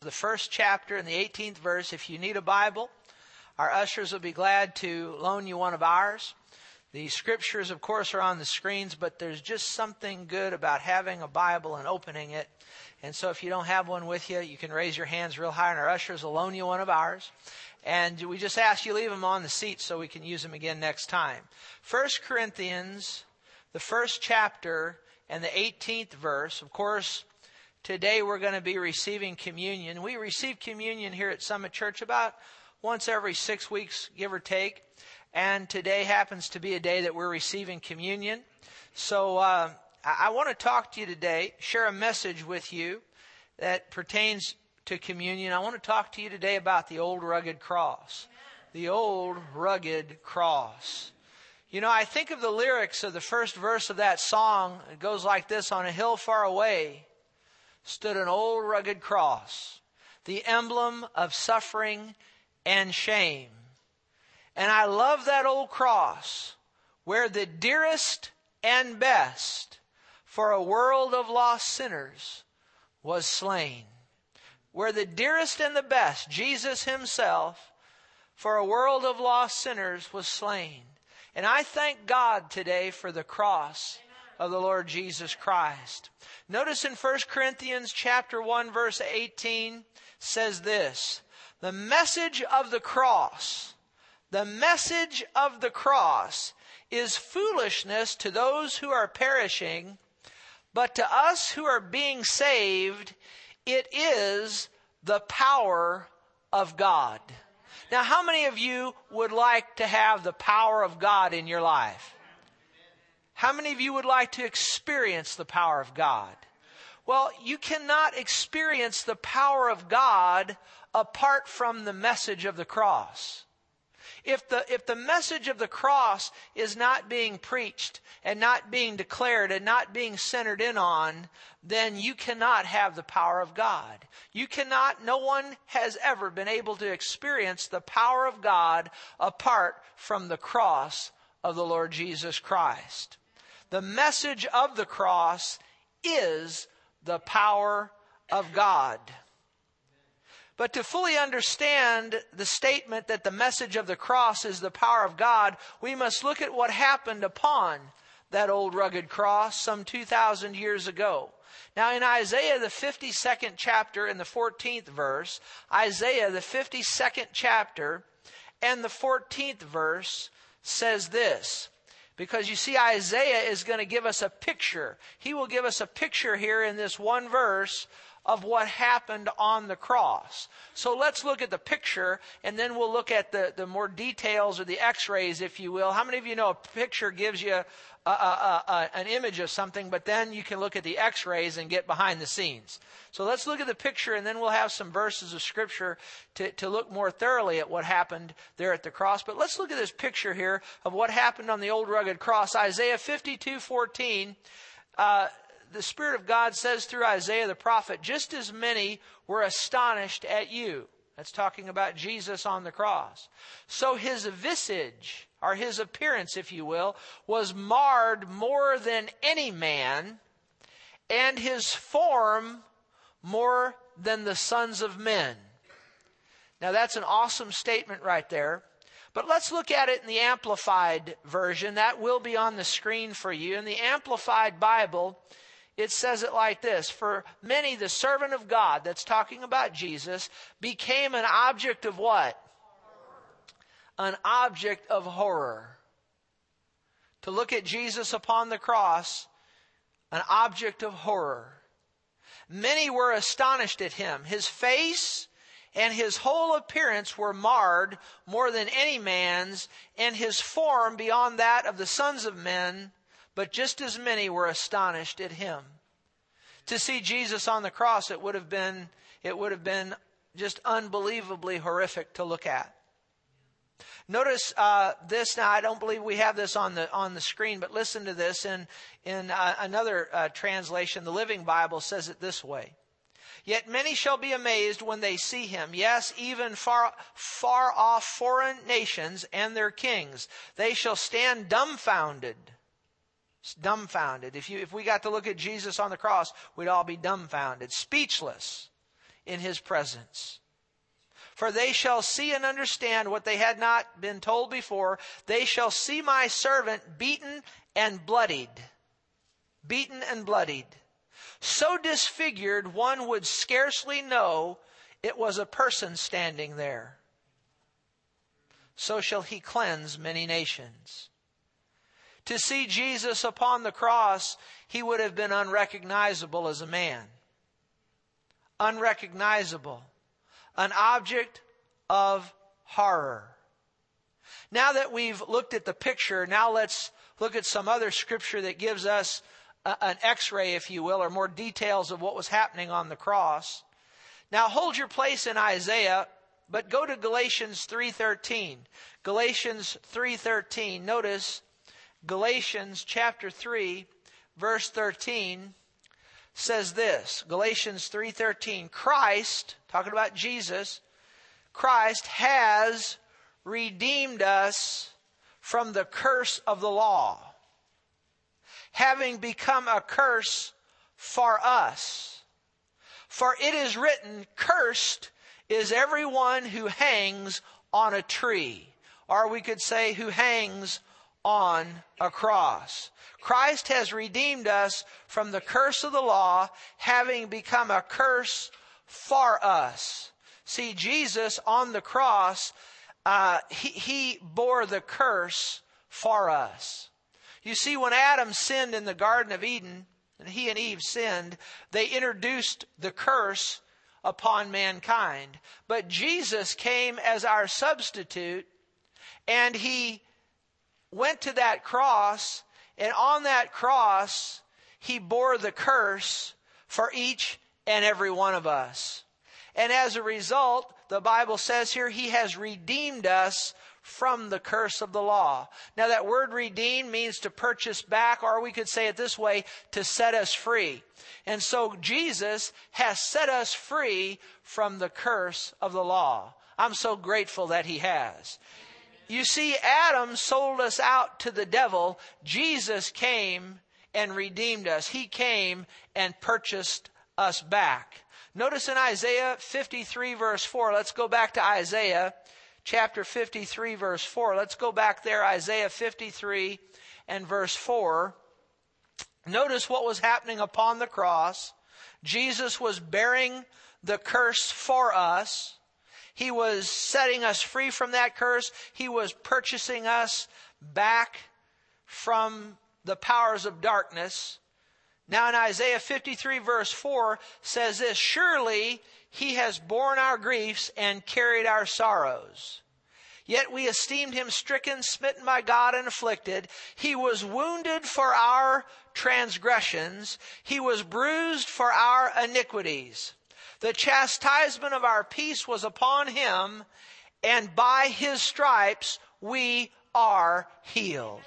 the first chapter and the 18th verse. If you need a Bible, our ushers will be glad to loan you one of ours. The scriptures, of course, are on the screens, but there's just something good about having a Bible and opening it. And so if you don't have one with you, you can raise your hands real high and our ushers will loan you one of ours. And we just ask you leave them on the seat so we can use them again next time. First Corinthians, the first chapter and the 18th verse. Of course, Today we're going to be receiving communion. We receive communion here at Summit Church about once every six weeks, give or take. And today happens to be a day that we're receiving communion. So uh, I want to talk to you today, share a message with you that pertains to communion. I want to talk to you today about the old rugged cross. The old rugged cross. You know, I think of the lyrics of the first verse of that song. It goes like this On a hill far away, stood an old rugged cross, the emblem of suffering and shame. And I love that old cross where the dearest and best for a world of lost sinners was slain. Where the dearest and the best, Jesus himself, for a world of lost sinners was slain. And I thank God today for the cross of the Lord Jesus Christ. Notice in 1 Corinthians chapter 1 verse 18 says this, the message of the cross, the message of the cross is foolishness to those who are perishing, but to us who are being saved, it is the power of God. Now, how many of you would like to have the power of God in your life? How many of you would like to experience the power of God? Well, you cannot experience the power of God apart from the message of the cross. If the, if the message of the cross is not being preached and not being declared and not being centered in on, then you cannot have the power of God. You cannot, no one has ever been able to experience the power of God apart from the cross of the Lord Jesus Christ. The message of the cross is the power of God. But to fully understand the statement that the message of the cross is the power of God, we must look at what happened upon that old rugged cross some 2,000 years ago. Now in Isaiah, the 52nd chapter and the 14th verse, Isaiah, the 52nd chapter and the 14th verse says this. Because you see, Isaiah is going to give us a picture. He will give us a picture here in this one verse of what happened on the cross. So let's look at the picture and then we'll look at the, the more details or the x-rays, if you will. How many of you know a picture gives you a, a, a, an image of something, but then you can look at the x-rays and get behind the scenes? So let's look at the picture and then we'll have some verses of scripture to, to look more thoroughly at what happened there at the cross. But let's look at this picture here of what happened on the old rugged cross. Isaiah 52, 14. Uh, the Spirit of God says through Isaiah the prophet, just as many were astonished at you. That's talking about Jesus on the cross. So his visage, or his appearance, if you will, was marred more than any man, and his form more than the sons of men. Now that's an awesome statement right there. But let's look at it in the Amplified version. That will be on the screen for you. In the Amplified Bible, it says it like this For many, the servant of God, that's talking about Jesus, became an object of what? An object of horror. To look at Jesus upon the cross, an object of horror. Many were astonished at him. His face and his whole appearance were marred more than any man's, and his form beyond that of the sons of men, but just as many were astonished at him. To see Jesus on the cross, it would have been, it would have been just unbelievably horrific to look at. Notice uh, this. Now, I don't believe we have this on the on the screen, but listen to this. In in uh, another uh, translation, the Living Bible says it this way: Yet many shall be amazed when they see him. Yes, even far far off foreign nations and their kings, they shall stand dumbfounded. Dumbfounded. If you if we got to look at Jesus on the cross, we'd all be dumbfounded, speechless in his presence. For they shall see and understand what they had not been told before. They shall see my servant beaten and bloodied. Beaten and bloodied. So disfigured one would scarcely know it was a person standing there. So shall he cleanse many nations. To see Jesus upon the cross, he would have been unrecognizable as a man. Unrecognizable an object of horror. Now that we've looked at the picture, now let's look at some other scripture that gives us a, an x-ray, if you will, or more details of what was happening on the cross. Now hold your place in Isaiah, but go to Galatians 3:13. Galatians 3:13. Notice Galatians chapter 3 verse 13 says this. Galatians 3.13 christ talking about jesus christ has redeemed us from the curse of the law having become a curse for us. For it is written cursed is everyone who hangs on a tree or we could say who hangs on a cross. Christ has redeemed us from the curse of the law, having become a curse for us. See, Jesus on the cross, uh, he, he bore the curse for us. You see, when Adam sinned in the Garden of Eden, and he and Eve sinned, they introduced the curse upon mankind. But Jesus came as our substitute, and he went to that cross, and on that cross, he bore the curse for each and every one of us. And as a result, the Bible says here, he has redeemed us from the curse of the law. Now that word redeem means to purchase back, or we could say it this way, to set us free. And so Jesus has set us free from the curse of the law. I'm so grateful that he has. You see, Adam sold us out to the devil. Jesus came and redeemed us. He came and purchased us back. Notice in Isaiah 53 verse 4, let's go back to Isaiah chapter 53 verse 4. Let's go back there, Isaiah 53 and verse 4. Notice what was happening upon the cross. Jesus was bearing the curse for us. He was setting us free from that curse. He was purchasing us back from the powers of darkness. Now in Isaiah 53 verse 4 says this, Surely he has borne our griefs and carried our sorrows. Yet we esteemed him stricken, smitten by God, and afflicted. He was wounded for our transgressions. He was bruised for our iniquities. The chastisement of our peace was upon him, and by his stripes we are healed.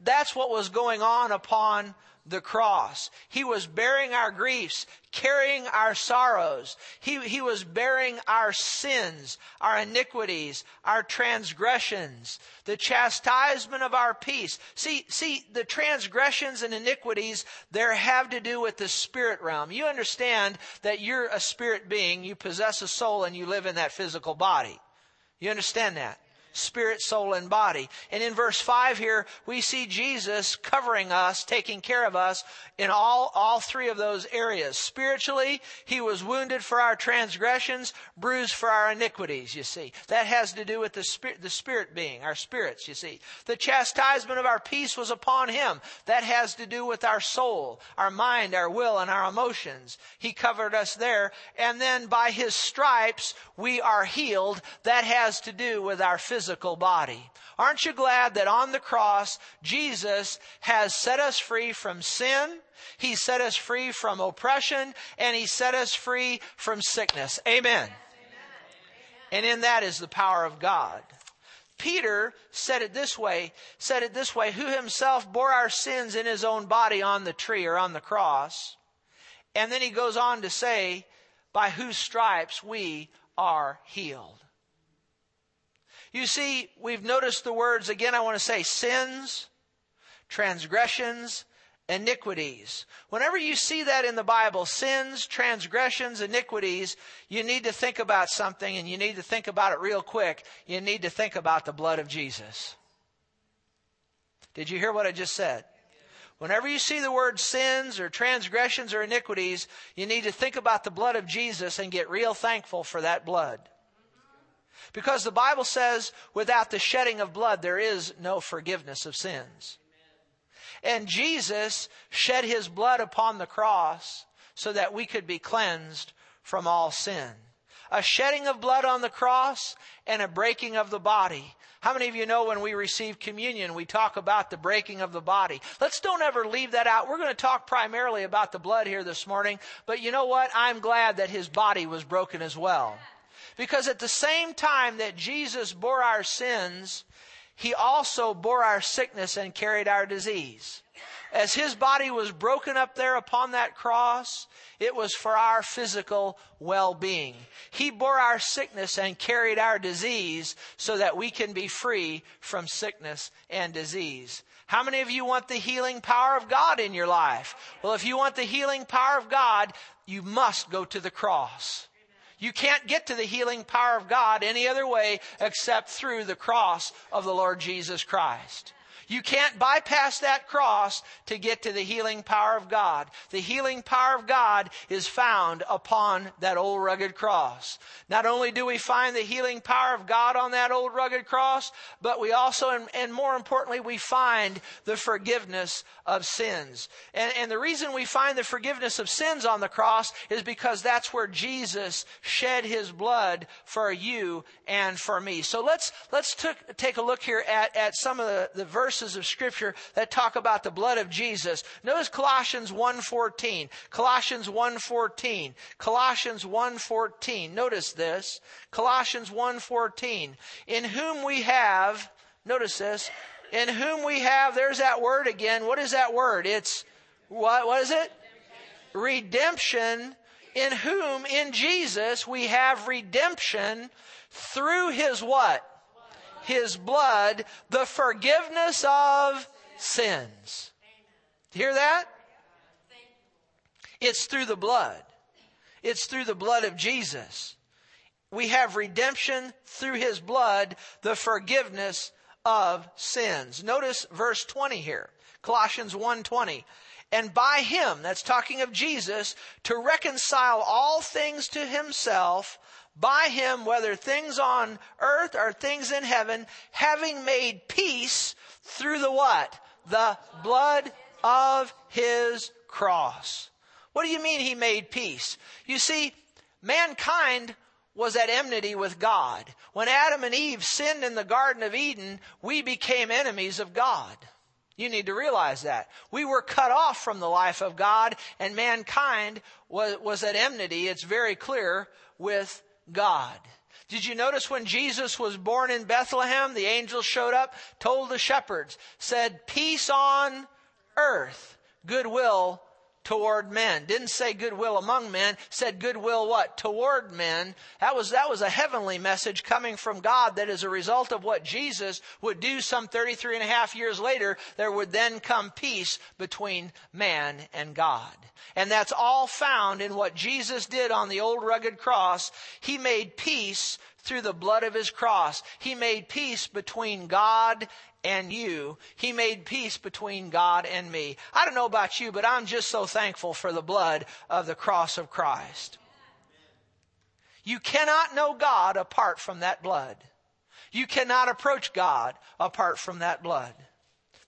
That's what was going on upon the cross. He was bearing our griefs, carrying our sorrows. He, he was bearing our sins, our iniquities, our transgressions, the chastisement of our peace. See, see, the transgressions and iniquities there have to do with the spirit realm. You understand that you're a spirit being, you possess a soul, and you live in that physical body. You understand that? Spirit, soul, and body. And in verse 5 here, we see Jesus covering us, taking care of us in all, all three of those areas. Spiritually, he was wounded for our transgressions, bruised for our iniquities, you see. That has to do with the spirit, the spirit being, our spirits, you see. The chastisement of our peace was upon him. That has to do with our soul, our mind, our will, and our emotions. He covered us there. And then by his stripes, we are healed. That has to do with our physical physical body. Aren't you glad that on the cross, Jesus has set us free from sin? He set us free from oppression and he set us free from sickness. Amen. Amen. And in that is the power of God. Peter said it this way, said it this way, who himself bore our sins in his own body on the tree or on the cross. And then he goes on to say, by whose stripes we are healed. You see, we've noticed the words again, I want to say sins, transgressions, iniquities. Whenever you see that in the Bible, sins, transgressions, iniquities, you need to think about something and you need to think about it real quick. You need to think about the blood of Jesus. Did you hear what I just said? Whenever you see the word sins or transgressions or iniquities, you need to think about the blood of Jesus and get real thankful for that blood. Because the Bible says without the shedding of blood, there is no forgiveness of sins. And Jesus shed his blood upon the cross so that we could be cleansed from all sin. A shedding of blood on the cross and a breaking of the body. How many of you know when we receive communion, we talk about the breaking of the body? Let's don't ever leave that out. We're going to talk primarily about the blood here this morning, but you know what? I'm glad that his body was broken as well. Because at the same time that Jesus bore our sins, he also bore our sickness and carried our disease. As his body was broken up there upon that cross, it was for our physical well-being. He bore our sickness and carried our disease so that we can be free from sickness and disease. How many of you want the healing power of God in your life? Well, if you want the healing power of God, you must go to the cross. You can't get to the healing power of God any other way except through the cross of the Lord Jesus Christ. You can't bypass that cross to get to the healing power of God. The healing power of God is found upon that old rugged cross. Not only do we find the healing power of God on that old rugged cross, but we also, and, and more importantly, we find the forgiveness of sins. And, and the reason we find the forgiveness of sins on the cross is because that's where Jesus shed his blood for you and for me. So let's, let's t- take a look here at, at some of the, the verses verses of scripture that talk about the blood of Jesus. Notice Colossians 1:14. Colossians 1:14. Colossians 1:14. Notice this. Colossians 1:14. In whom we have, notice this, in whom we have, there's that word again. What is that word? It's what what is it? Redemption in whom in Jesus we have redemption through his what? His blood the forgiveness of sins. Hear that? It's through the blood. It's through the blood of Jesus. We have redemption through his blood, the forgiveness of sins. Notice verse 20 here. Colossians 1:20. And by him, that's talking of Jesus, to reconcile all things to himself, by him, whether things on earth or things in heaven, having made peace through the what? The blood of his cross. What do you mean he made peace? You see, mankind was at enmity with God. When Adam and Eve sinned in the Garden of Eden, we became enemies of God. You need to realize that. We were cut off from the life of God and mankind was, was at enmity. It's very clear with God. Did you notice when Jesus was born in Bethlehem, the angel showed up, told the shepherds, said, peace on earth, goodwill toward men. Didn't say goodwill among men, said goodwill what? Toward men. That was, that was a heavenly message coming from God that as a result of what Jesus would do some 33 and a half years later, there would then come peace between man and God. And that's all found in what Jesus did on the old rugged cross. He made peace through the blood of his cross. He made peace between God and you. He made peace between God and me. I don't know about you, but I'm just so thankful for the blood of the cross of Christ. You cannot know God apart from that blood. You cannot approach God apart from that blood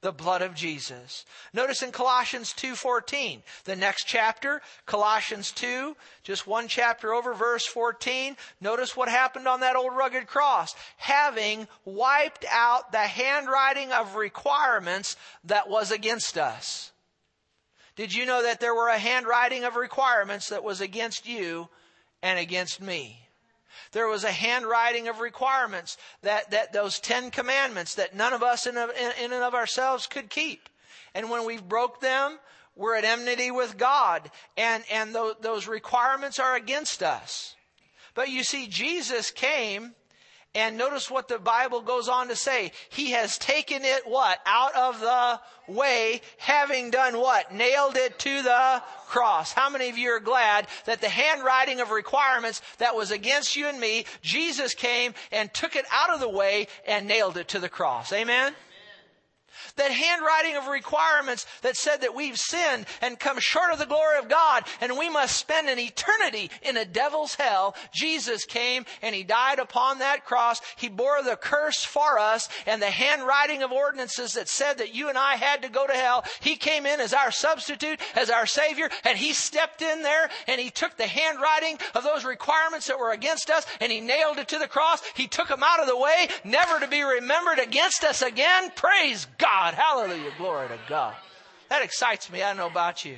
the blood of Jesus. Notice in Colossians 2:14, the next chapter, Colossians 2, just one chapter over verse 14, notice what happened on that old rugged cross, having wiped out the handwriting of requirements that was against us. Did you know that there were a handwriting of requirements that was against you and against me? There was a handwriting of requirements that, that those Ten Commandments that none of us in, in and of ourselves could keep. And when we broke them, we're at enmity with God. And, and those requirements are against us. But you see, Jesus came And notice what the Bible goes on to say. He has taken it what? Out of the way, having done what? Nailed it to the cross. How many of you are glad that the handwriting of requirements that was against you and me, Jesus came and took it out of the way and nailed it to the cross? Amen? That handwriting of requirements that said that we've sinned and come short of the glory of God and we must spend an eternity in a devil's hell. Jesus came and he died upon that cross. He bore the curse for us and the handwriting of ordinances that said that you and I had to go to hell. He came in as our substitute, as our savior, and he stepped in there and he took the handwriting of those requirements that were against us and he nailed it to the cross. He took them out of the way, never to be remembered against us again. Praise God. God. Hallelujah. Glory to God. That excites me. I don't know about you.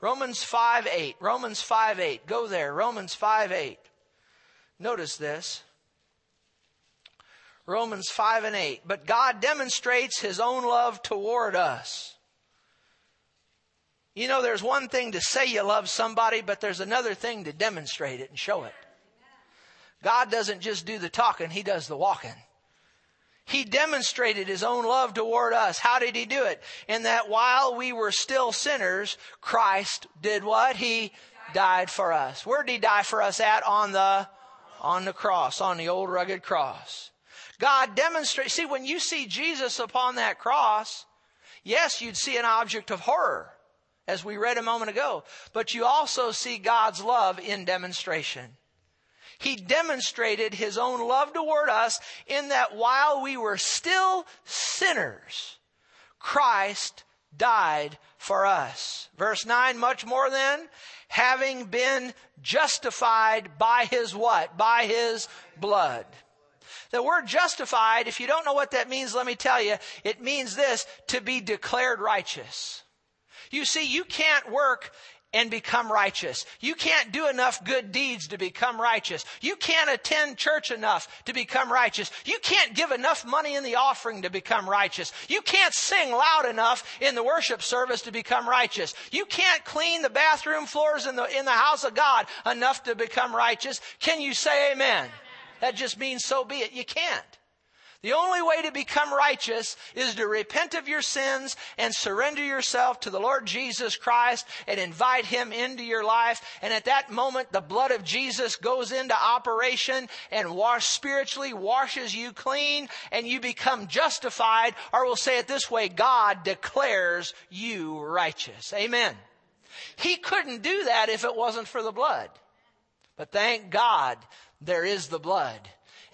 Romans 5 8. Romans 5 8. Go there. Romans 5 8. Notice this. Romans 5 and 8. But God demonstrates his own love toward us. You know, there's one thing to say you love somebody, but there's another thing to demonstrate it and show it. God doesn't just do the talking, he does the walking. He demonstrated his own love toward us. How did he do it? In that while we were still sinners, Christ did what? He died for us. Where did he die for us at? On the, on the cross, on the old rugged cross. God demonstrates, see, when you see Jesus upon that cross, yes, you'd see an object of horror, as we read a moment ago, but you also see God's love in demonstration. He demonstrated his own love toward us in that while we were still sinners, Christ died for us. Verse 9, much more than having been justified by his what? By his blood. The word justified, if you don't know what that means, let me tell you, it means this, to be declared righteous. You see, you can't work and become righteous. You can't do enough good deeds to become righteous. You can't attend church enough to become righteous. You can't give enough money in the offering to become righteous. You can't sing loud enough in the worship service to become righteous. You can't clean the bathroom floors in the, in the house of God enough to become righteous. Can you say amen? That just means so be it. You can't. The only way to become righteous is to repent of your sins and surrender yourself to the Lord Jesus Christ and invite Him into your life. And at that moment, the blood of Jesus goes into operation and wash, spiritually washes you clean and you become justified. Or we'll say it this way, God declares you righteous. Amen. He couldn't do that if it wasn't for the blood. But thank God there is the blood.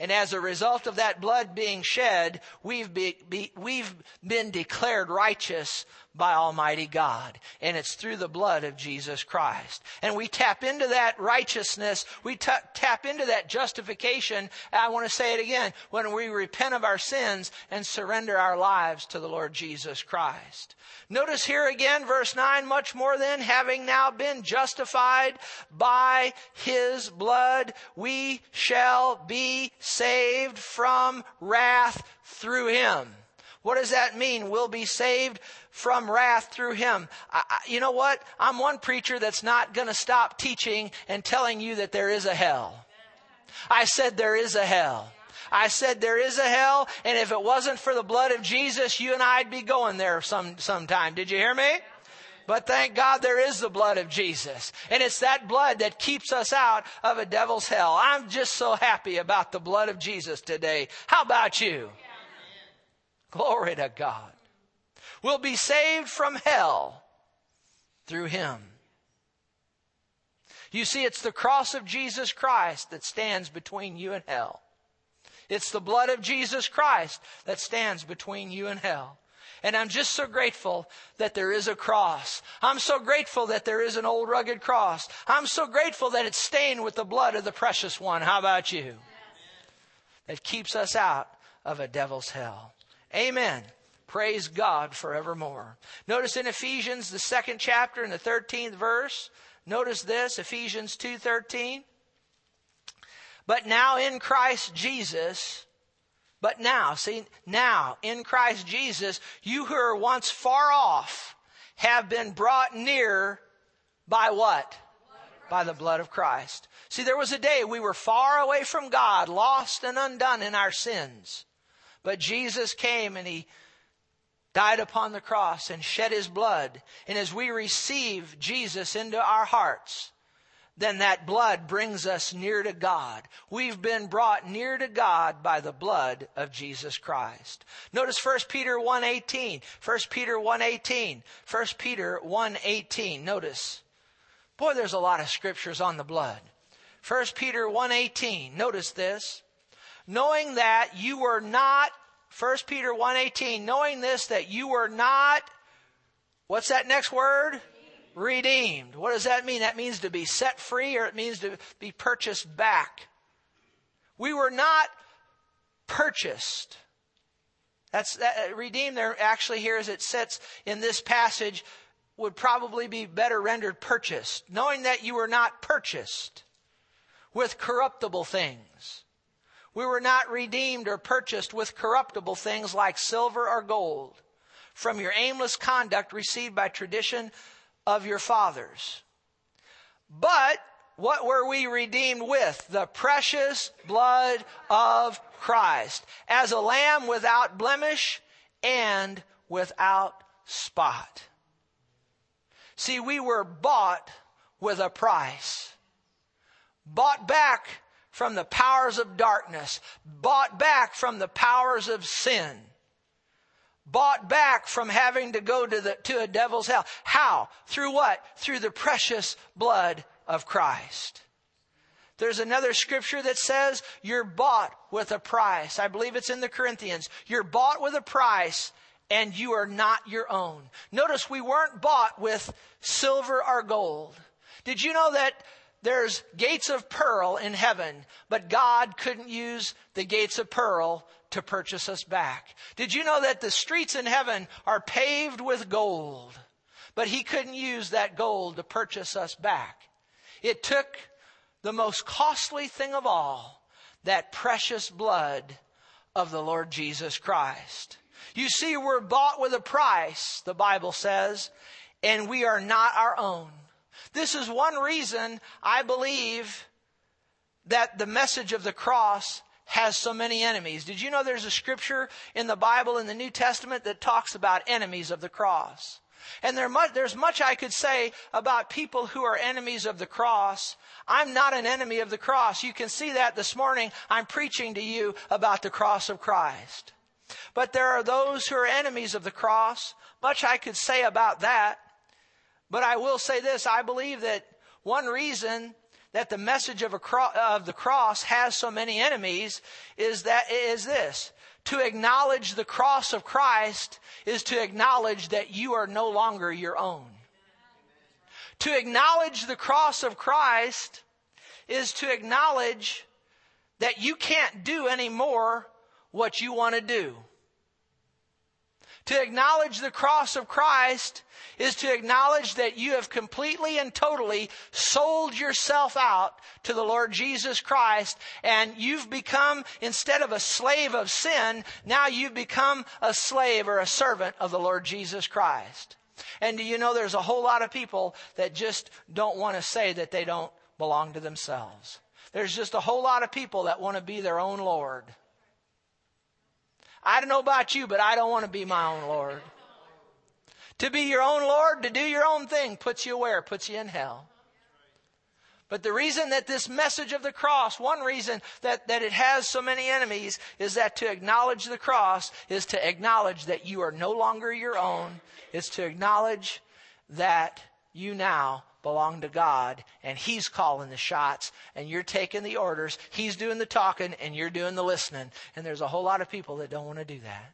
And as a result of that blood being shed, we've, be, be, we've been declared righteous by Almighty God. And it's through the blood of Jesus Christ. And we tap into that righteousness. We t- tap into that justification. I want to say it again. When we repent of our sins and surrender our lives to the Lord Jesus Christ. Notice here again, verse 9, much more than having now been justified by his blood, we shall be saved from wrath through him. What does that mean? We'll be saved from wrath through him. I, I, you know what? I'm one preacher that's not going to stop teaching and telling you that there is a hell. I said there is a hell. I said there is a hell, and if it wasn't for the blood of Jesus, you and I'd be going there some sometime. Did you hear me? But thank God there is the blood of Jesus. And it's that blood that keeps us out of a devil's hell. I'm just so happy about the blood of Jesus today. How about you? Glory to God. We'll be saved from hell through Him. You see, it's the cross of Jesus Christ that stands between you and hell. It's the blood of Jesus Christ that stands between you and hell. And I'm just so grateful that there is a cross. I'm so grateful that there is an old rugged cross. I'm so grateful that it's stained with the blood of the precious one. How about you? That keeps us out of a devil's hell. Amen. Praise God forevermore. Notice in Ephesians, the second chapter and the 13th verse, notice this, Ephesians 2.13. But now in Christ Jesus, but now, see, now in Christ Jesus, you who were once far off have been brought near by what? by the blood of Christ. See, there was a day we were far away from God, lost and undone in our sins. But Jesus came and He died upon the cross and shed His blood. And as we receive Jesus into our hearts, then that blood brings us near to God. We've been brought near to God by the blood of Jesus Christ. Notice 1 Peter 1:18. 1 Peter 1:18. 1 Peter 1:18. Notice. Boy, there's a lot of scriptures on the blood. 1 Peter 1:18. Notice this. Knowing that you were not 1 Peter 1:18, knowing this that you were not What's that next word? redeemed. What does that mean? That means to be set free or it means to be purchased back. We were not purchased. That's that, uh, redeemed there actually here as it sits in this passage would probably be better rendered purchased. Knowing that you were not purchased with corruptible things. We were not redeemed or purchased with corruptible things like silver or gold from your aimless conduct received by tradition of your fathers. But what were we redeemed with? The precious blood of Christ as a lamb without blemish and without spot. See, we were bought with a price. Bought back from the powers of darkness. Bought back from the powers of sin bought back from having to go to the to a devil's hell. How? Through what? Through the precious blood of Christ. There's another scripture that says you're bought with a price. I believe it's in the Corinthians. You're bought with a price and you are not your own. Notice we weren't bought with silver or gold. Did you know that there's gates of pearl in heaven, but God couldn't use the gates of pearl to purchase us back. Did you know that the streets in heaven are paved with gold? But he couldn't use that gold to purchase us back. It took the most costly thing of all, that precious blood of the Lord Jesus Christ. You see, we're bought with a price, the Bible says, and we are not our own. This is one reason I believe that the message of the cross has so many enemies. Did you know there's a scripture in the Bible in the New Testament that talks about enemies of the cross? And there much, there's much I could say about people who are enemies of the cross. I'm not an enemy of the cross. You can see that this morning. I'm preaching to you about the cross of Christ. But there are those who are enemies of the cross. Much I could say about that. But I will say this. I believe that one reason that the message of, cro- of the cross has so many enemies is that is this. To acknowledge the cross of Christ is to acknowledge that you are no longer your own. To acknowledge the cross of Christ is to acknowledge that you can't do anymore what you want to do. To acknowledge the cross of Christ is to acknowledge that you have completely and totally sold yourself out to the Lord Jesus Christ and you've become, instead of a slave of sin, now you've become a slave or a servant of the Lord Jesus Christ. And do you know there's a whole lot of people that just don't want to say that they don't belong to themselves. There's just a whole lot of people that want to be their own Lord. I don't know about you, but I don't want to be my own Lord. To be your own Lord, to do your own thing, puts you where? Puts you in hell. But the reason that this message of the cross, one reason that, that it has so many enemies, is that to acknowledge the cross is to acknowledge that you are no longer your own. It's to acknowledge that you now belong to God and He's calling the shots and you're taking the orders. He's doing the talking and you're doing the listening. And there's a whole lot of people that don't want to do that.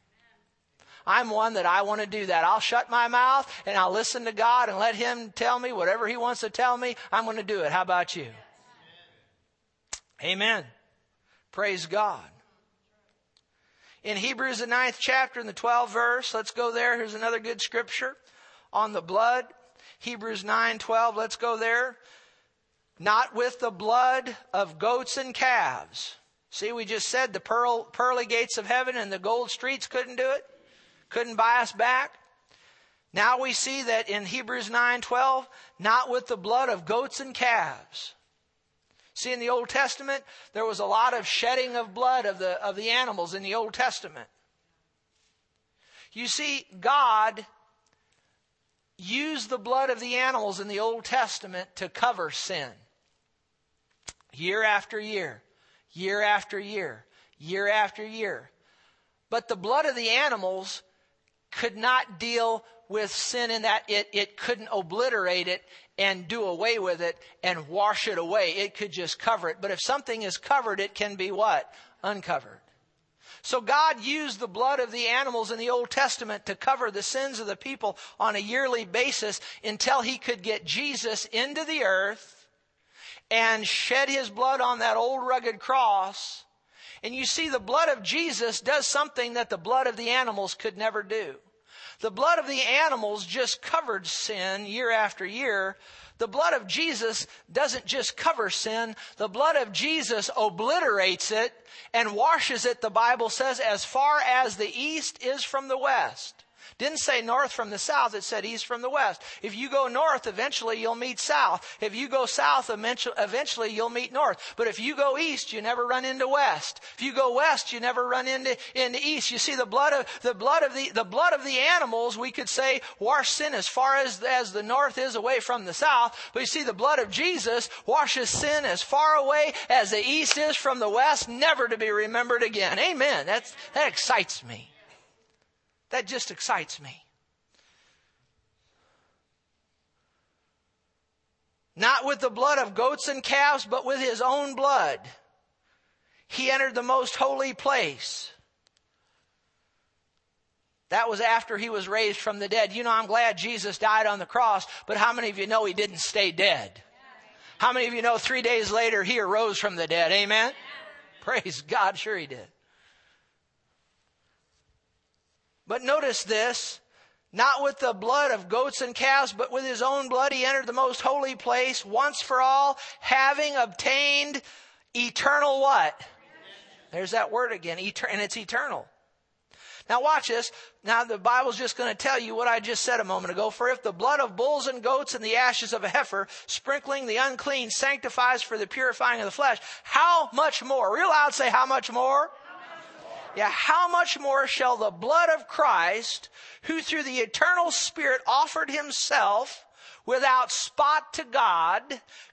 I'm one that I want to do that. I'll shut my mouth and I'll listen to God and let Him tell me whatever He wants to tell me. I'm going to do it. How about you? Amen. Praise God. In Hebrews, the ninth chapter, in the 12th verse, let's go there. Here's another good scripture on the blood. Hebrews 9:12, let's go there. Not with the blood of goats and calves. See, we just said the pearl, pearly gates of heaven and the gold streets couldn't do it. Couldn't buy us back. Now we see that in Hebrews 9:12, not with the blood of goats and calves. See in the Old Testament, there was a lot of shedding of blood of the of the animals in the Old Testament. You see, God used the blood of the animals in the Old Testament to cover sin. Year after year, year after year, year after year. But the blood of the animals could not deal with sin in that it, it couldn't obliterate it and do away with it and wash it away. It could just cover it. But if something is covered, it can be what? Uncovered. So God used the blood of the animals in the Old Testament to cover the sins of the people on a yearly basis until he could get Jesus into the earth and shed his blood on that old rugged cross. And you see, the blood of Jesus does something that the blood of the animals could never do. The blood of the animals just covered sin year after year. The blood of Jesus doesn't just cover sin. The blood of Jesus obliterates it and washes it, the Bible says, as far as the east is from the west. Didn't say north from the south, it said east from the west. If you go north, eventually you'll meet south. If you go south, eventually you'll meet north. But if you go east, you never run into west. If you go west, you never run into, into east. You see the blood of, the blood of the, the blood of the animals, we could say, wash sin as far as, as the north is away from the south. But you see the blood of Jesus washes sin as far away as the east is from the west, never to be remembered again. Amen. That's, that excites me. That just excites me. Not with the blood of goats and calves, but with his own blood. He entered the most holy place. That was after he was raised from the dead. You know, I'm glad Jesus died on the cross, but how many of you know he didn't stay dead? How many of you know three days later he arose from the dead? Amen? Praise God, sure he did. But notice this not with the blood of goats and calves, but with his own blood he entered the most holy place once for all, having obtained eternal what? There's that word again, and it's eternal. Now watch this. Now the Bible's just going to tell you what I just said a moment ago. For if the blood of bulls and goats and the ashes of a heifer, sprinkling the unclean, sanctifies for the purifying of the flesh, how much more? Real loud say, how much more? Yeah, how much more shall the blood of Christ, who through the eternal Spirit offered himself without spot to God,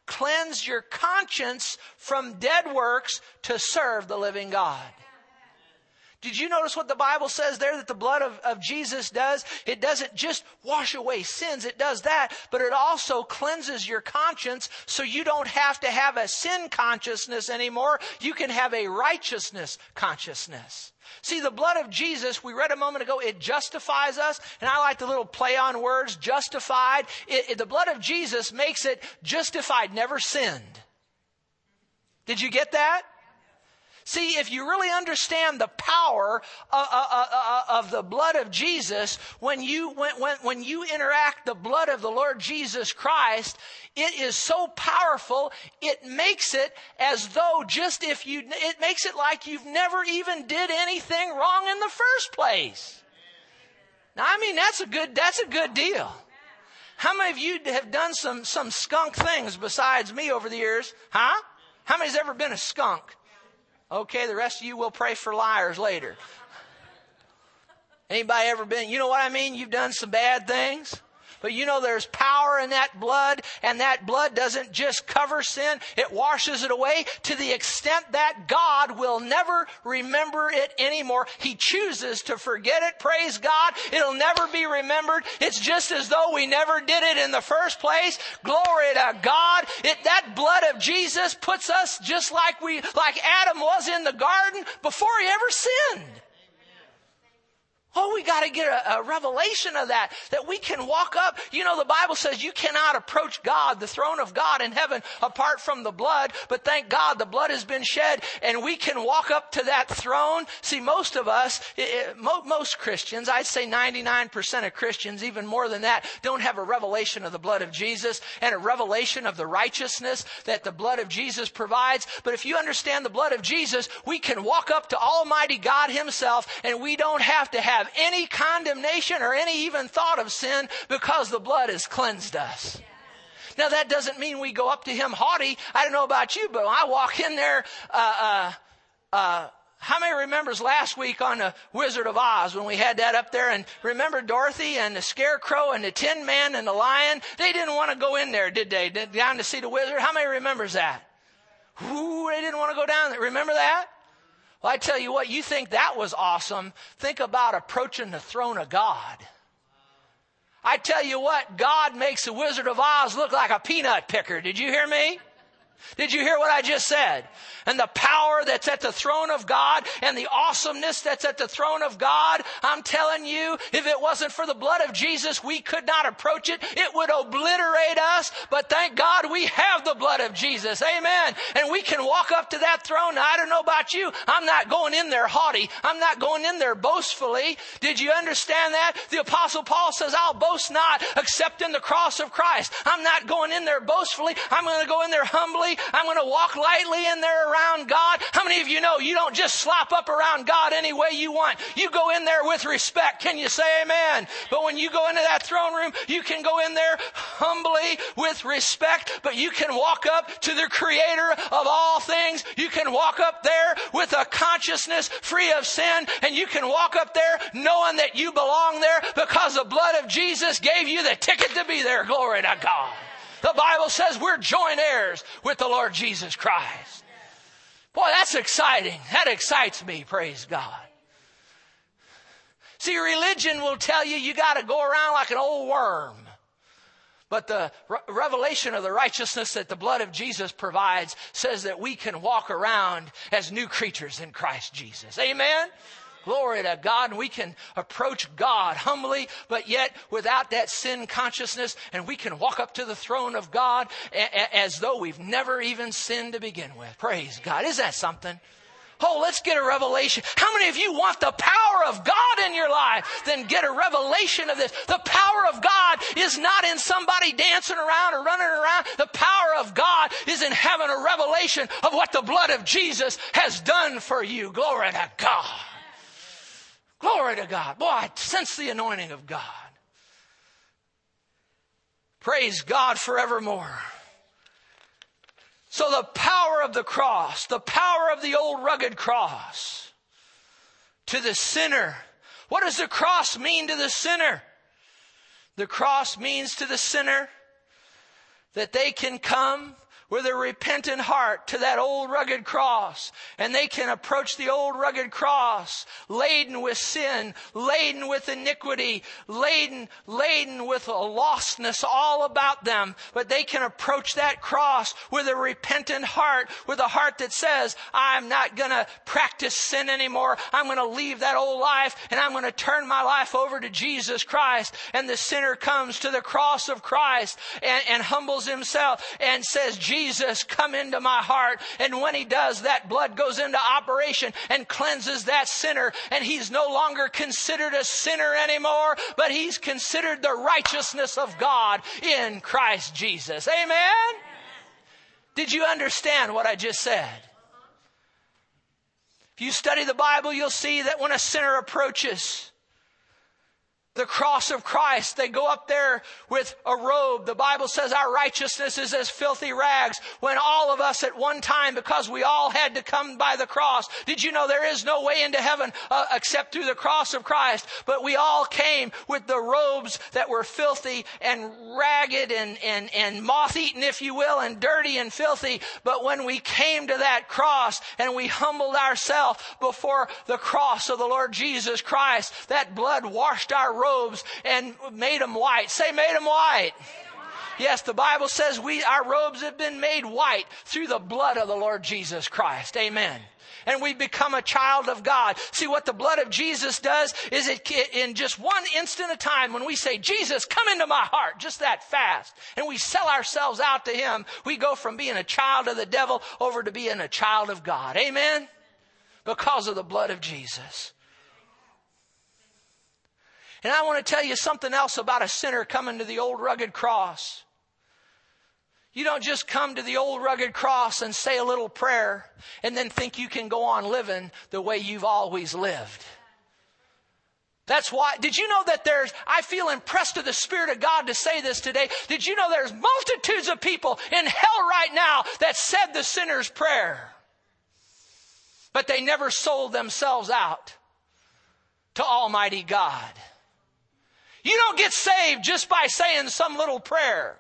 cleanse your conscience from dead works to serve the living God? Did you notice what the Bible says there that the blood of, of Jesus does? It doesn't just wash away sins, it does that, but it also cleanses your conscience so you don't have to have a sin consciousness anymore. You can have a righteousness consciousness. See, the blood of Jesus, we read a moment ago, it justifies us. And I like the little play on words, justified. It, it, the blood of Jesus makes it justified, never sinned. Did you get that? See, if you really understand the power of, of, of, the blood of Jesus, when you, when, when, when you interact the blood of the Lord Jesus Christ, it is so powerful, it makes it as though just if you, it makes it like you've never even did anything wrong in the first place. Now, I mean, that's a good, that's a good deal. How many of you have done some, some skunk things besides me over the years? Huh? How many's ever been a skunk? Okay, the rest of you will pray for liars later. Anybody ever been, you know what I mean? You've done some bad things. But you know there's power in that blood, and that blood doesn't just cover sin, it washes it away to the extent that God will never remember it anymore. He chooses to forget it. Praise God. It'll never be remembered. It's just as though we never did it in the first place. Glory to God. It, that blood of Jesus puts us just like we, like Adam was in the garden before he ever sinned. Oh, we got to get a, a, revelation of that, that we can walk up. You know, the Bible says you cannot approach God, the throne of God in heaven, apart from the blood. But thank God the blood has been shed and we can walk up to that throne. See, most of us, it, most Christians, I'd say 99% of Christians, even more than that, don't have a revelation of the blood of Jesus and a revelation of the righteousness that the blood of Jesus provides. But if you understand the blood of Jesus, we can walk up to Almighty God Himself and we don't have to have have any condemnation or any even thought of sin because the blood has cleansed us. Now that doesn't mean we go up to him haughty. I don't know about you, but I walk in there, uh, uh, uh, how many remembers last week on the Wizard of Oz when we had that up there and remember Dorothy and the Scarecrow and the Tin Man and the Lion? They didn't want to go in there, did they? Down to see the wizard? How many remembers that? Ooh, they didn't want to go down there. Remember that? Well, I tell you what, you think that was awesome. Think about approaching the throne of God. I tell you what, God makes the Wizard of Oz look like a peanut picker. Did you hear me? Did you hear what I just said? And the power that's at the throne of God and the awesomeness that's at the throne of God, I'm telling you, if it wasn't for the blood of Jesus, we could not approach it. It would obliterate us. But thank God we have the blood of Jesus. Amen. And we can walk up to that throne. Now, I don't know about you. I'm not going in there haughty. I'm not going in there boastfully. Did you understand that? The apostle Paul says, I'll boast not except in the cross of Christ. I'm not going in there boastfully. I'm going to go in there humbly I'm going to walk lightly in there around God. How many of you know you don't just slop up around God any way you want? You go in there with respect. Can you say amen? But when you go into that throne room, you can go in there humbly with respect, but you can walk up to the creator of all things. You can walk up there with a consciousness free of sin and you can walk up there knowing that you belong there because the blood of Jesus gave you the ticket to be there. Glory to God. The Bible says we're joint heirs with the Lord Jesus Christ. Boy, that's exciting. That excites me, praise God. See, religion will tell you you got to go around like an old worm. But the re- revelation of the righteousness that the blood of Jesus provides says that we can walk around as new creatures in Christ Jesus. Amen? Glory to God. And we can approach God humbly, but yet without that sin consciousness. And we can walk up to the throne of God as though we've never even sinned to begin with. Praise God. Is that something? Oh, let's get a revelation. How many of you want the power of God in your life? Then get a revelation of this. The power of God is not in somebody dancing around or running around. The power of God is in having a revelation of what the blood of Jesus has done for you. Glory to God. Glory to God. Boy, I sense the anointing of God. Praise God forevermore. So the power of the cross, the power of the old rugged cross to the sinner. What does the cross mean to the sinner? The cross means to the sinner that they can come with a repentant heart to that old rugged cross. And they can approach the old rugged cross laden with sin, laden with iniquity, laden, laden with a lostness all about them. But they can approach that cross with a repentant heart, with a heart that says, I'm not gonna practice sin anymore. I'm gonna leave that old life and I'm gonna turn my life over to Jesus Christ. And the sinner comes to the cross of Christ and, and humbles himself and says, Jesus, come into my heart. And when he does, that blood goes into operation and cleanses that sinner. And he's no longer considered a sinner anymore, but he's considered the righteousness of God in Christ Jesus. Amen? Did you understand what I just said? If you study the Bible, you'll see that when a sinner approaches, the cross of Christ. They go up there with a robe. The Bible says our righteousness is as filthy rags when all of us at one time, because we all had to come by the cross. Did you know there is no way into heaven uh, except through the cross of Christ? But we all came with the robes that were filthy and ragged and, and, and moth eaten, if you will, and dirty and filthy. But when we came to that cross and we humbled ourselves before the cross of the Lord Jesus Christ, that blood washed our robes robes and made them white. Say, made them white. Yes, the Bible says we, our robes have been made white through the blood of the Lord Jesus Christ. Amen and we become a child of God. See what the blood of Jesus does is it in just one instant of time when we say, Jesus, come into my heart, just that fast, and we sell ourselves out to Him, we go from being a child of the devil over to being a child of God. Amen? Because of the blood of Jesus. And I want to tell you something else about a sinner coming to the old rugged cross. You don't just come to the old rugged cross and say a little prayer and then think you can go on living the way you've always lived. That's why, did you know that there's, I feel impressed to the Spirit of God to say this today. Did you know there's multitudes of people in hell right now that said the sinner's prayer? But they never sold themselves out to Almighty God. You don't get saved just by saying some little prayer.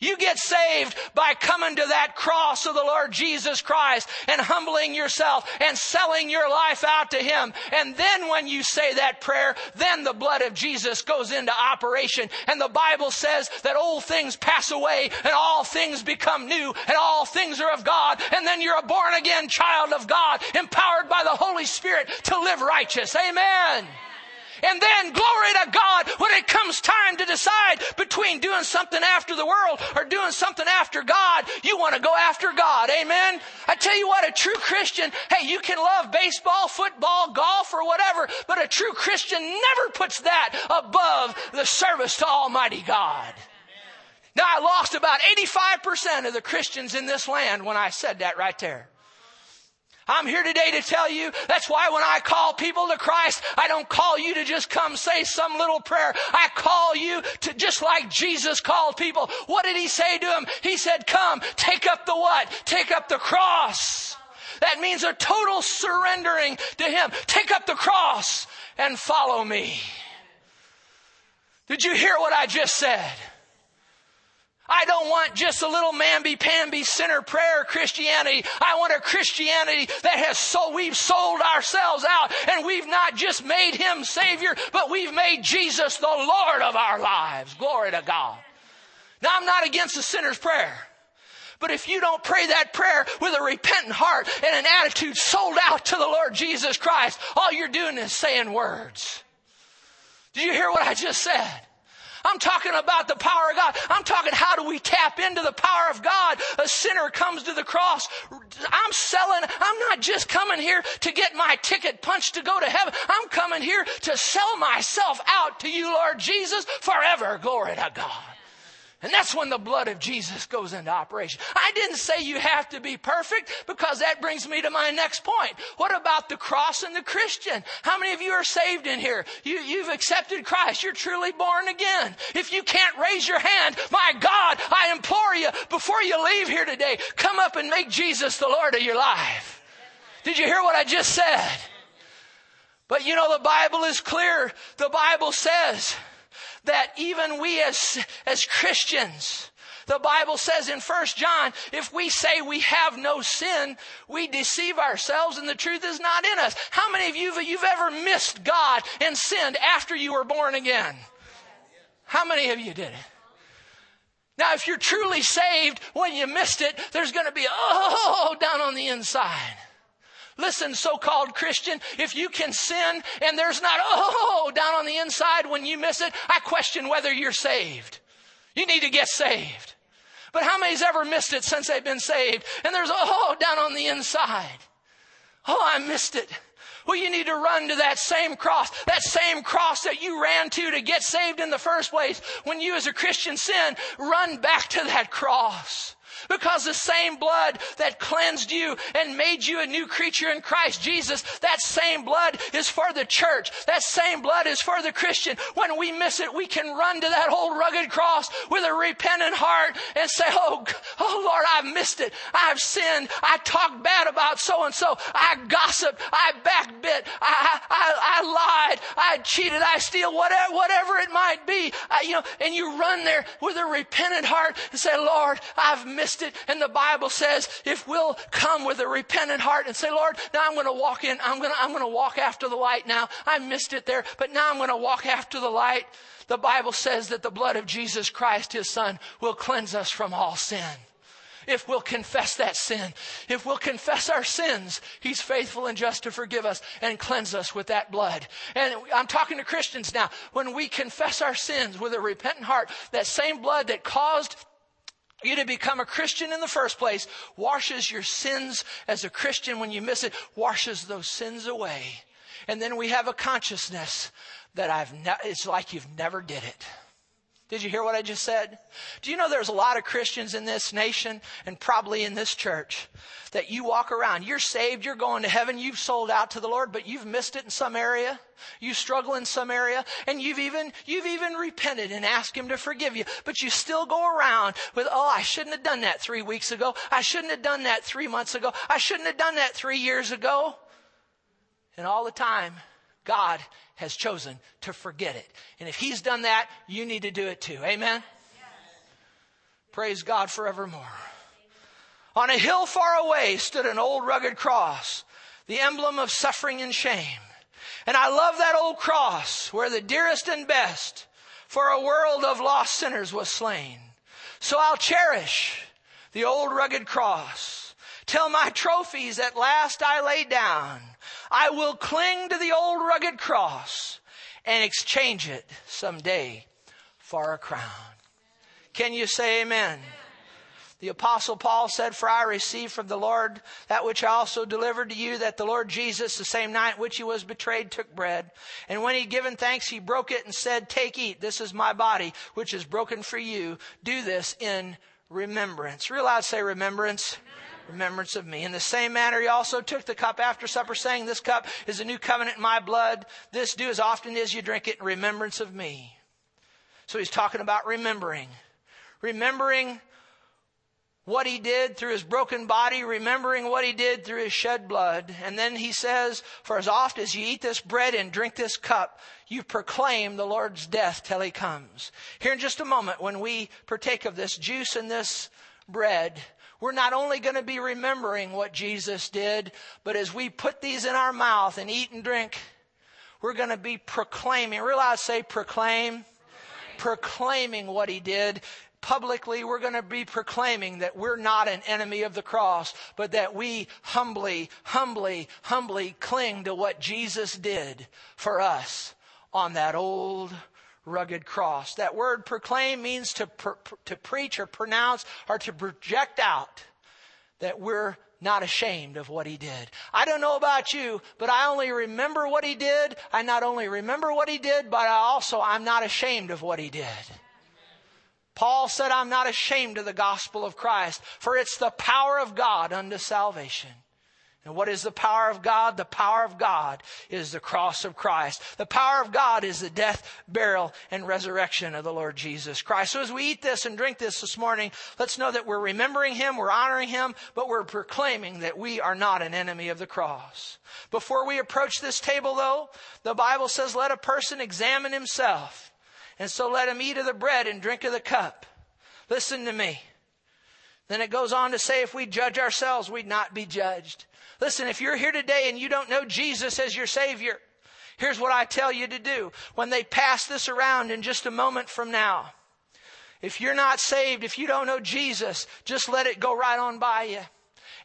You get saved by coming to that cross of the Lord Jesus Christ and humbling yourself and selling your life out to Him. And then when you say that prayer, then the blood of Jesus goes into operation. And the Bible says that old things pass away and all things become new and all things are of God. And then you're a born again child of God, empowered by the Holy Spirit to live righteous. Amen. And then, glory to God, when it comes time to decide between doing something after the world or doing something after God, you want to go after God. Amen? I tell you what, a true Christian, hey, you can love baseball, football, golf, or whatever, but a true Christian never puts that above the service to Almighty God. Now, I lost about 85% of the Christians in this land when I said that right there. I'm here today to tell you that's why when I call people to Christ, I don't call you to just come say some little prayer. I call you to just like Jesus called people. What did he say to them? He said, come, take up the what? Take up the cross. That means a total surrendering to him. Take up the cross and follow me. Did you hear what I just said? I don't want just a little mamby-pamby sinner prayer Christianity. I want a Christianity that has so we've sold ourselves out and we've not just made Him Savior, but we've made Jesus the Lord of our lives. Glory to God. Now I'm not against the sinner's prayer. But if you don't pray that prayer with a repentant heart and an attitude sold out to the Lord Jesus Christ, all you're doing is saying words. Did you hear what I just said? I'm talking about the power of God. I'm talking how do we tap into the power of God? A sinner comes to the cross. I'm selling, I'm not just coming here to get my ticket punched to go to heaven. I'm coming here to sell myself out to you, Lord Jesus, forever. Glory to God. And that's when the blood of Jesus goes into operation. I didn't say you have to be perfect because that brings me to my next point. What about the cross and the Christian? How many of you are saved in here? You, you've accepted Christ. You're truly born again. If you can't raise your hand, my God, I implore you, before you leave here today, come up and make Jesus the Lord of your life. Did you hear what I just said? But you know, the Bible is clear. The Bible says, that even we as, as Christians, the Bible says in 1 John, if we say we have no sin, we deceive ourselves and the truth is not in us. How many of you you've ever missed God and sinned after you were born again? How many of you did it? Now, if you're truly saved when you missed it, there's going to be oh down on the inside. Listen, so-called Christian, if you can sin and there's not, oh, down on the inside when you miss it, I question whether you're saved. You need to get saved. But how many's ever missed it since they've been saved? And there's, oh, down on the inside. Oh, I missed it. Well, you need to run to that same cross, that same cross that you ran to to get saved in the first place. When you as a Christian sin, run back to that cross. Because the same blood that cleansed you and made you a new creature in Christ Jesus, that same blood is for the church. That same blood is for the Christian. When we miss it, we can run to that old rugged cross with a repentant heart and say, Oh, oh Lord, I've missed it. I've sinned. I talked bad about so and so. I gossiped. I backbit. I, I, I lied. I cheated. I steal. Whatever, whatever it might be. I, you know, and you run there with a repentant heart and say, Lord, I've missed it. And the Bible says if we'll come with a repentant heart and say, Lord, now I'm going to walk in. I'm going to, I'm going to walk after the light now. I missed it there, but now I'm going to walk after the light. The Bible says that the blood of Jesus Christ, his son, will cleanse us from all sin if we'll confess that sin. If we'll confess our sins, He's faithful and just to forgive us and cleanse us with that blood. And I'm talking to Christians now. When we confess our sins with a repentant heart, that same blood that caused you to become a Christian in the first place washes your sins as a Christian when you miss it, washes those sins away. And then we have a consciousness that I've ne- it's like you've never did it. Did you hear what I just said? Do you know there's a lot of Christians in this nation and probably in this church that you walk around, you're saved, you're going to heaven, you've sold out to the Lord, but you've missed it in some area. You struggle in some area and you've even, you've even repented and asked Him to forgive you, but you still go around with, oh, I shouldn't have done that three weeks ago. I shouldn't have done that three months ago. I shouldn't have done that three years ago. And all the time, God has chosen to forget it. And if He's done that, you need to do it too. Amen? Praise God forevermore. On a hill far away stood an old rugged cross, the emblem of suffering and shame. And I love that old cross where the dearest and best for a world of lost sinners was slain. So I'll cherish the old rugged cross till my trophies at last I lay down I will cling to the old rugged cross and exchange it someday for a crown. Can you say amen? The apostle Paul said, For I received from the Lord that which I also delivered to you, that the Lord Jesus, the same night which he was betrayed, took bread. And when he would given thanks, he broke it and said, Take, eat, this is my body, which is broken for you. Do this in remembrance. Realize, say remembrance remembrance of me. In the same manner, he also took the cup after supper, saying, This cup is a new covenant in my blood. This do as often as you drink it in remembrance of me. So he's talking about remembering. Remembering what he did through his broken body, remembering what he did through his shed blood. And then he says, For as oft as you eat this bread and drink this cup, you proclaim the Lord's death till he comes. Here in just a moment, when we partake of this juice and this bread, we're not only going to be remembering what Jesus did, but as we put these in our mouth and eat and drink, we're going to be proclaiming. Realize, say proclaim. Proclaiming what he did publicly we're going to be proclaiming that we're not an enemy of the cross, but that we humbly, humbly, humbly cling to what Jesus did for us on that old rugged cross. That word proclaim means to, to preach or pronounce or to project out that we're not ashamed of what he did. I don't know about you, but I only remember what he did. I not only remember what he did, but I also, I'm not ashamed of what he did. Paul said, I'm not ashamed of the gospel of Christ, for it's the power of God unto salvation. And what is the power of God? The power of God is the cross of Christ. The power of God is the death, burial, and resurrection of the Lord Jesus Christ. So as we eat this and drink this this morning, let's know that we're remembering Him, we're honoring Him, but we're proclaiming that we are not an enemy of the cross. Before we approach this table though, the Bible says, let a person examine himself. And so let him eat of the bread and drink of the cup. Listen to me. Then it goes on to say, if we judge ourselves, we'd not be judged. Listen, if you're here today and you don't know Jesus as your Savior, here's what I tell you to do. When they pass this around in just a moment from now, if you're not saved, if you don't know Jesus, just let it go right on by you.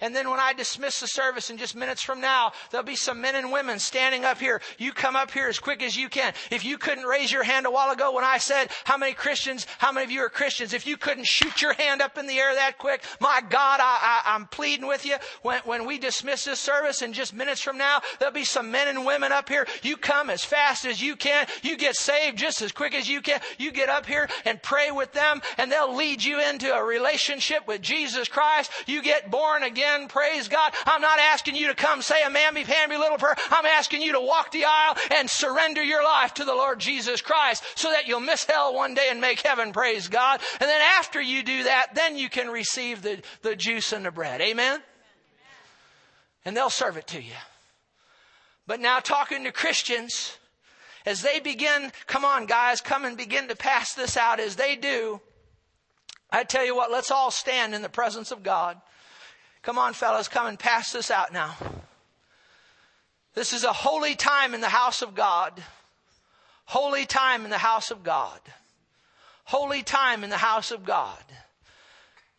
And then when I dismiss the service in just minutes from now, there'll be some men and women standing up here. You come up here as quick as you can. If you couldn't raise your hand a while ago when I said, how many Christians, how many of you are Christians? If you couldn't shoot your hand up in the air that quick, my God, I, I, I'm pleading with you. When, when we dismiss this service in just minutes from now, there'll be some men and women up here. You come as fast as you can. You get saved just as quick as you can. You get up here and pray with them and they'll lead you into a relationship with Jesus Christ. You get born again again. Praise God. I'm not asking you to come say a mamby-pamby little prayer. I'm asking you to walk the aisle and surrender your life to the Lord Jesus Christ so that you'll miss hell one day and make heaven. Praise God. And then after you do that, then you can receive the, the juice and the bread. Amen? And they'll serve it to you. But now talking to Christians, as they begin, come on guys, come and begin to pass this out as they do, I tell you what, let's all stand in the presence of God. Come on, fellas, come and pass this out now. This is a holy time in the house of God. Holy time in the house of God. Holy time in the house of God.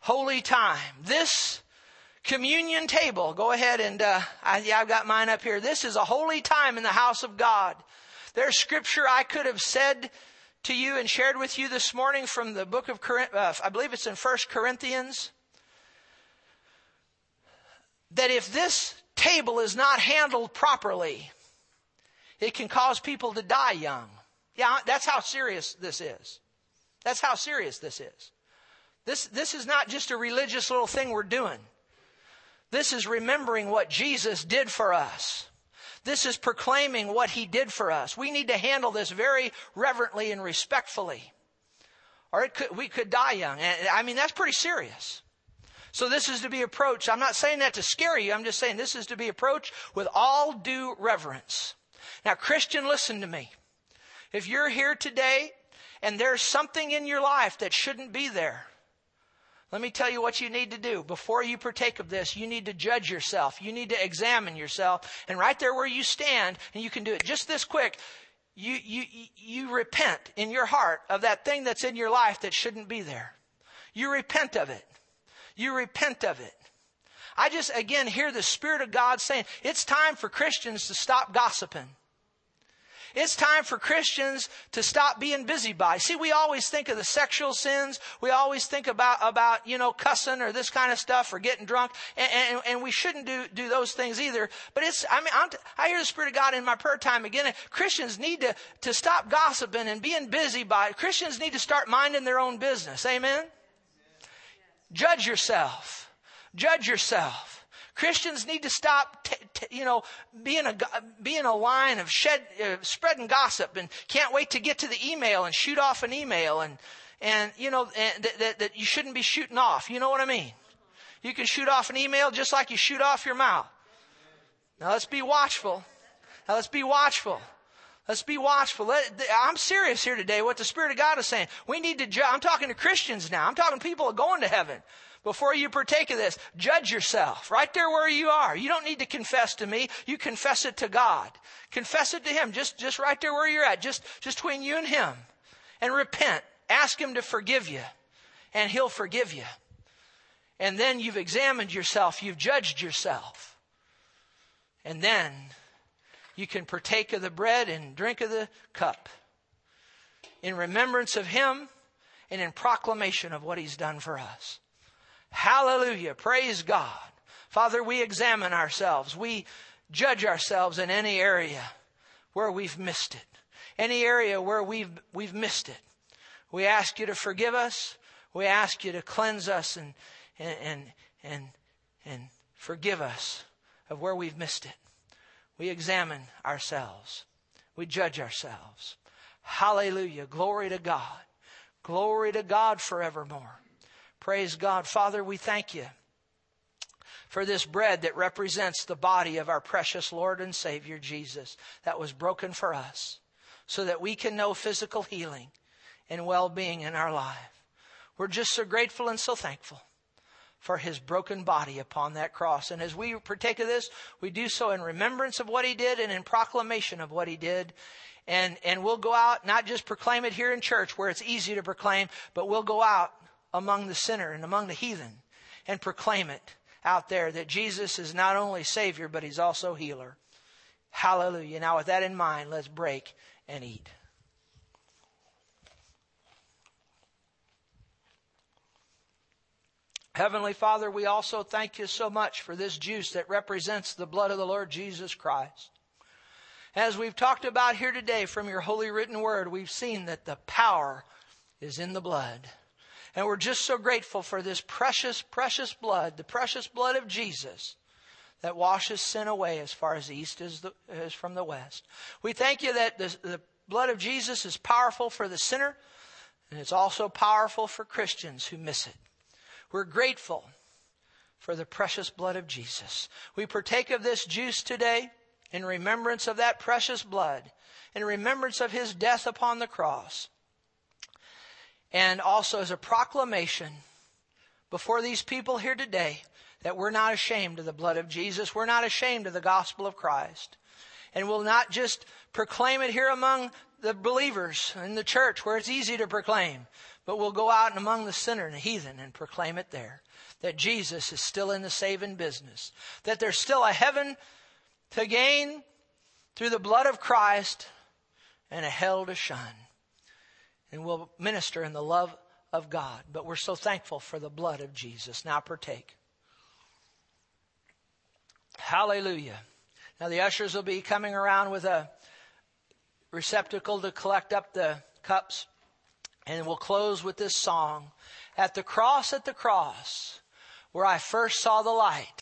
Holy time. This communion table, go ahead and, uh, I, yeah, I've got mine up here. This is a holy time in the house of God. There's scripture I could have said to you and shared with you this morning from the book of, uh, I believe it's in First Corinthians that if this table is not handled properly, it can cause people to die young. Yeah, that's how serious this is. That's how serious this is. This, this is not just a religious little thing we're doing. This is remembering what Jesus did for us. This is proclaiming what he did for us. We need to handle this very reverently and respectfully. Or it could, we could die young. And, I mean, that's pretty serious. So this is to be approached. I'm not saying that to scare you. I'm just saying this is to be approached with all due reverence. Now, Christian, listen to me. If you're here today and there's something in your life that shouldn't be there, let me tell you what you need to do. Before you partake of this, you need to judge yourself. You need to examine yourself. And right there where you stand, and you can do it just this quick, you, you, you repent in your heart of that thing that's in your life that shouldn't be there. You repent of it. You repent of it. I just, again, hear the Spirit of God saying, it's time for Christians to stop gossiping. It's time for Christians to stop being busybodies. See, we always think of the sexual sins. We always think about, about, you know, cussing or this kind of stuff or getting drunk. And, and, and we shouldn't do, do those things either. But it's, I mean, i hear the Spirit of God in my prayer time again. Christians need to, to stop gossiping and being busy by Christians need to start minding their own business. Amen? Judge yourself. Judge yourself. Christians need to stop, t- t- you know, being a being a line of shed, uh, spreading gossip and can't wait to get to the email and shoot off an email and and you know and th- that that you shouldn't be shooting off. You know what I mean? You can shoot off an email just like you shoot off your mouth. Now let's be watchful. Now let's be watchful. Let's be watchful. Let, I'm serious here today. What the Spirit of God is saying. We need to. Ju- I'm talking to Christians now. I'm talking to people going to heaven before you partake of this, judge yourself right there where you are. You don't need to confess to me. You confess it to God. Confess it to Him just, just right there where you're at, just, just between you and Him. And repent. Ask Him to forgive you. And He'll forgive you. And then you've examined yourself. You've judged yourself. And then you can partake of the bread and drink of the cup in remembrance of Him and in proclamation of what He's done for us. Hallelujah. Praise God. Father, we examine ourselves. We judge ourselves in any area where we've missed it. Any area where we've, we've missed it. We ask you to forgive us. We ask you to cleanse us and, and, and, and, and forgive us of where we've missed it. We examine ourselves. We judge ourselves. Hallelujah. Glory to God. Glory to God forevermore. Praise God. Father, we thank you for this bread that represents the body of our precious Lord and Savior Jesus that was broken for us so that we can know physical healing and well being in our life. We're just so grateful and so thankful for his broken body upon that cross. And as we partake of this, we do so in remembrance of what he did and in proclamation of what he did. And, and we'll go out, not just proclaim it here in church where it's easy to proclaim, but we'll go out among the sinner and among the heathen and proclaim it out there that Jesus is not only Savior, but He's also healer. Hallelujah. Now, with that in mind, let's break and eat. Heavenly Father, we also thank you so much for this juice that represents the blood of the Lord Jesus Christ. As we've talked about here today from your holy written word, we've seen that the power is in the blood. And we're just so grateful for this precious, precious blood, the precious blood of Jesus that washes sin away as far as the east is, the, is from the west. We thank you that the, the blood of Jesus is powerful for the sinner, and it's also powerful for Christians who miss it. We're grateful for the precious blood of Jesus. We partake of this juice today in remembrance of that precious blood, in remembrance of his death upon the cross and also as a proclamation before these people here today that we're not ashamed of the blood of Jesus. We're not ashamed of the gospel of Christ. And we'll not just proclaim it here among the believers in the church where it's easy to proclaim, but we'll go out and among the sinner and the heathen and proclaim it there. That Jesus is still in the saving business. That there's still a heaven to gain through the blood of Christ and a hell to shun and we'll minister in the love of God. But we're so thankful for the blood of Jesus. Now partake. Hallelujah. Now the ushers will be coming around with a receptacle to collect up the cups. And we'll close with this song. At the cross, at the cross, where I first saw the light,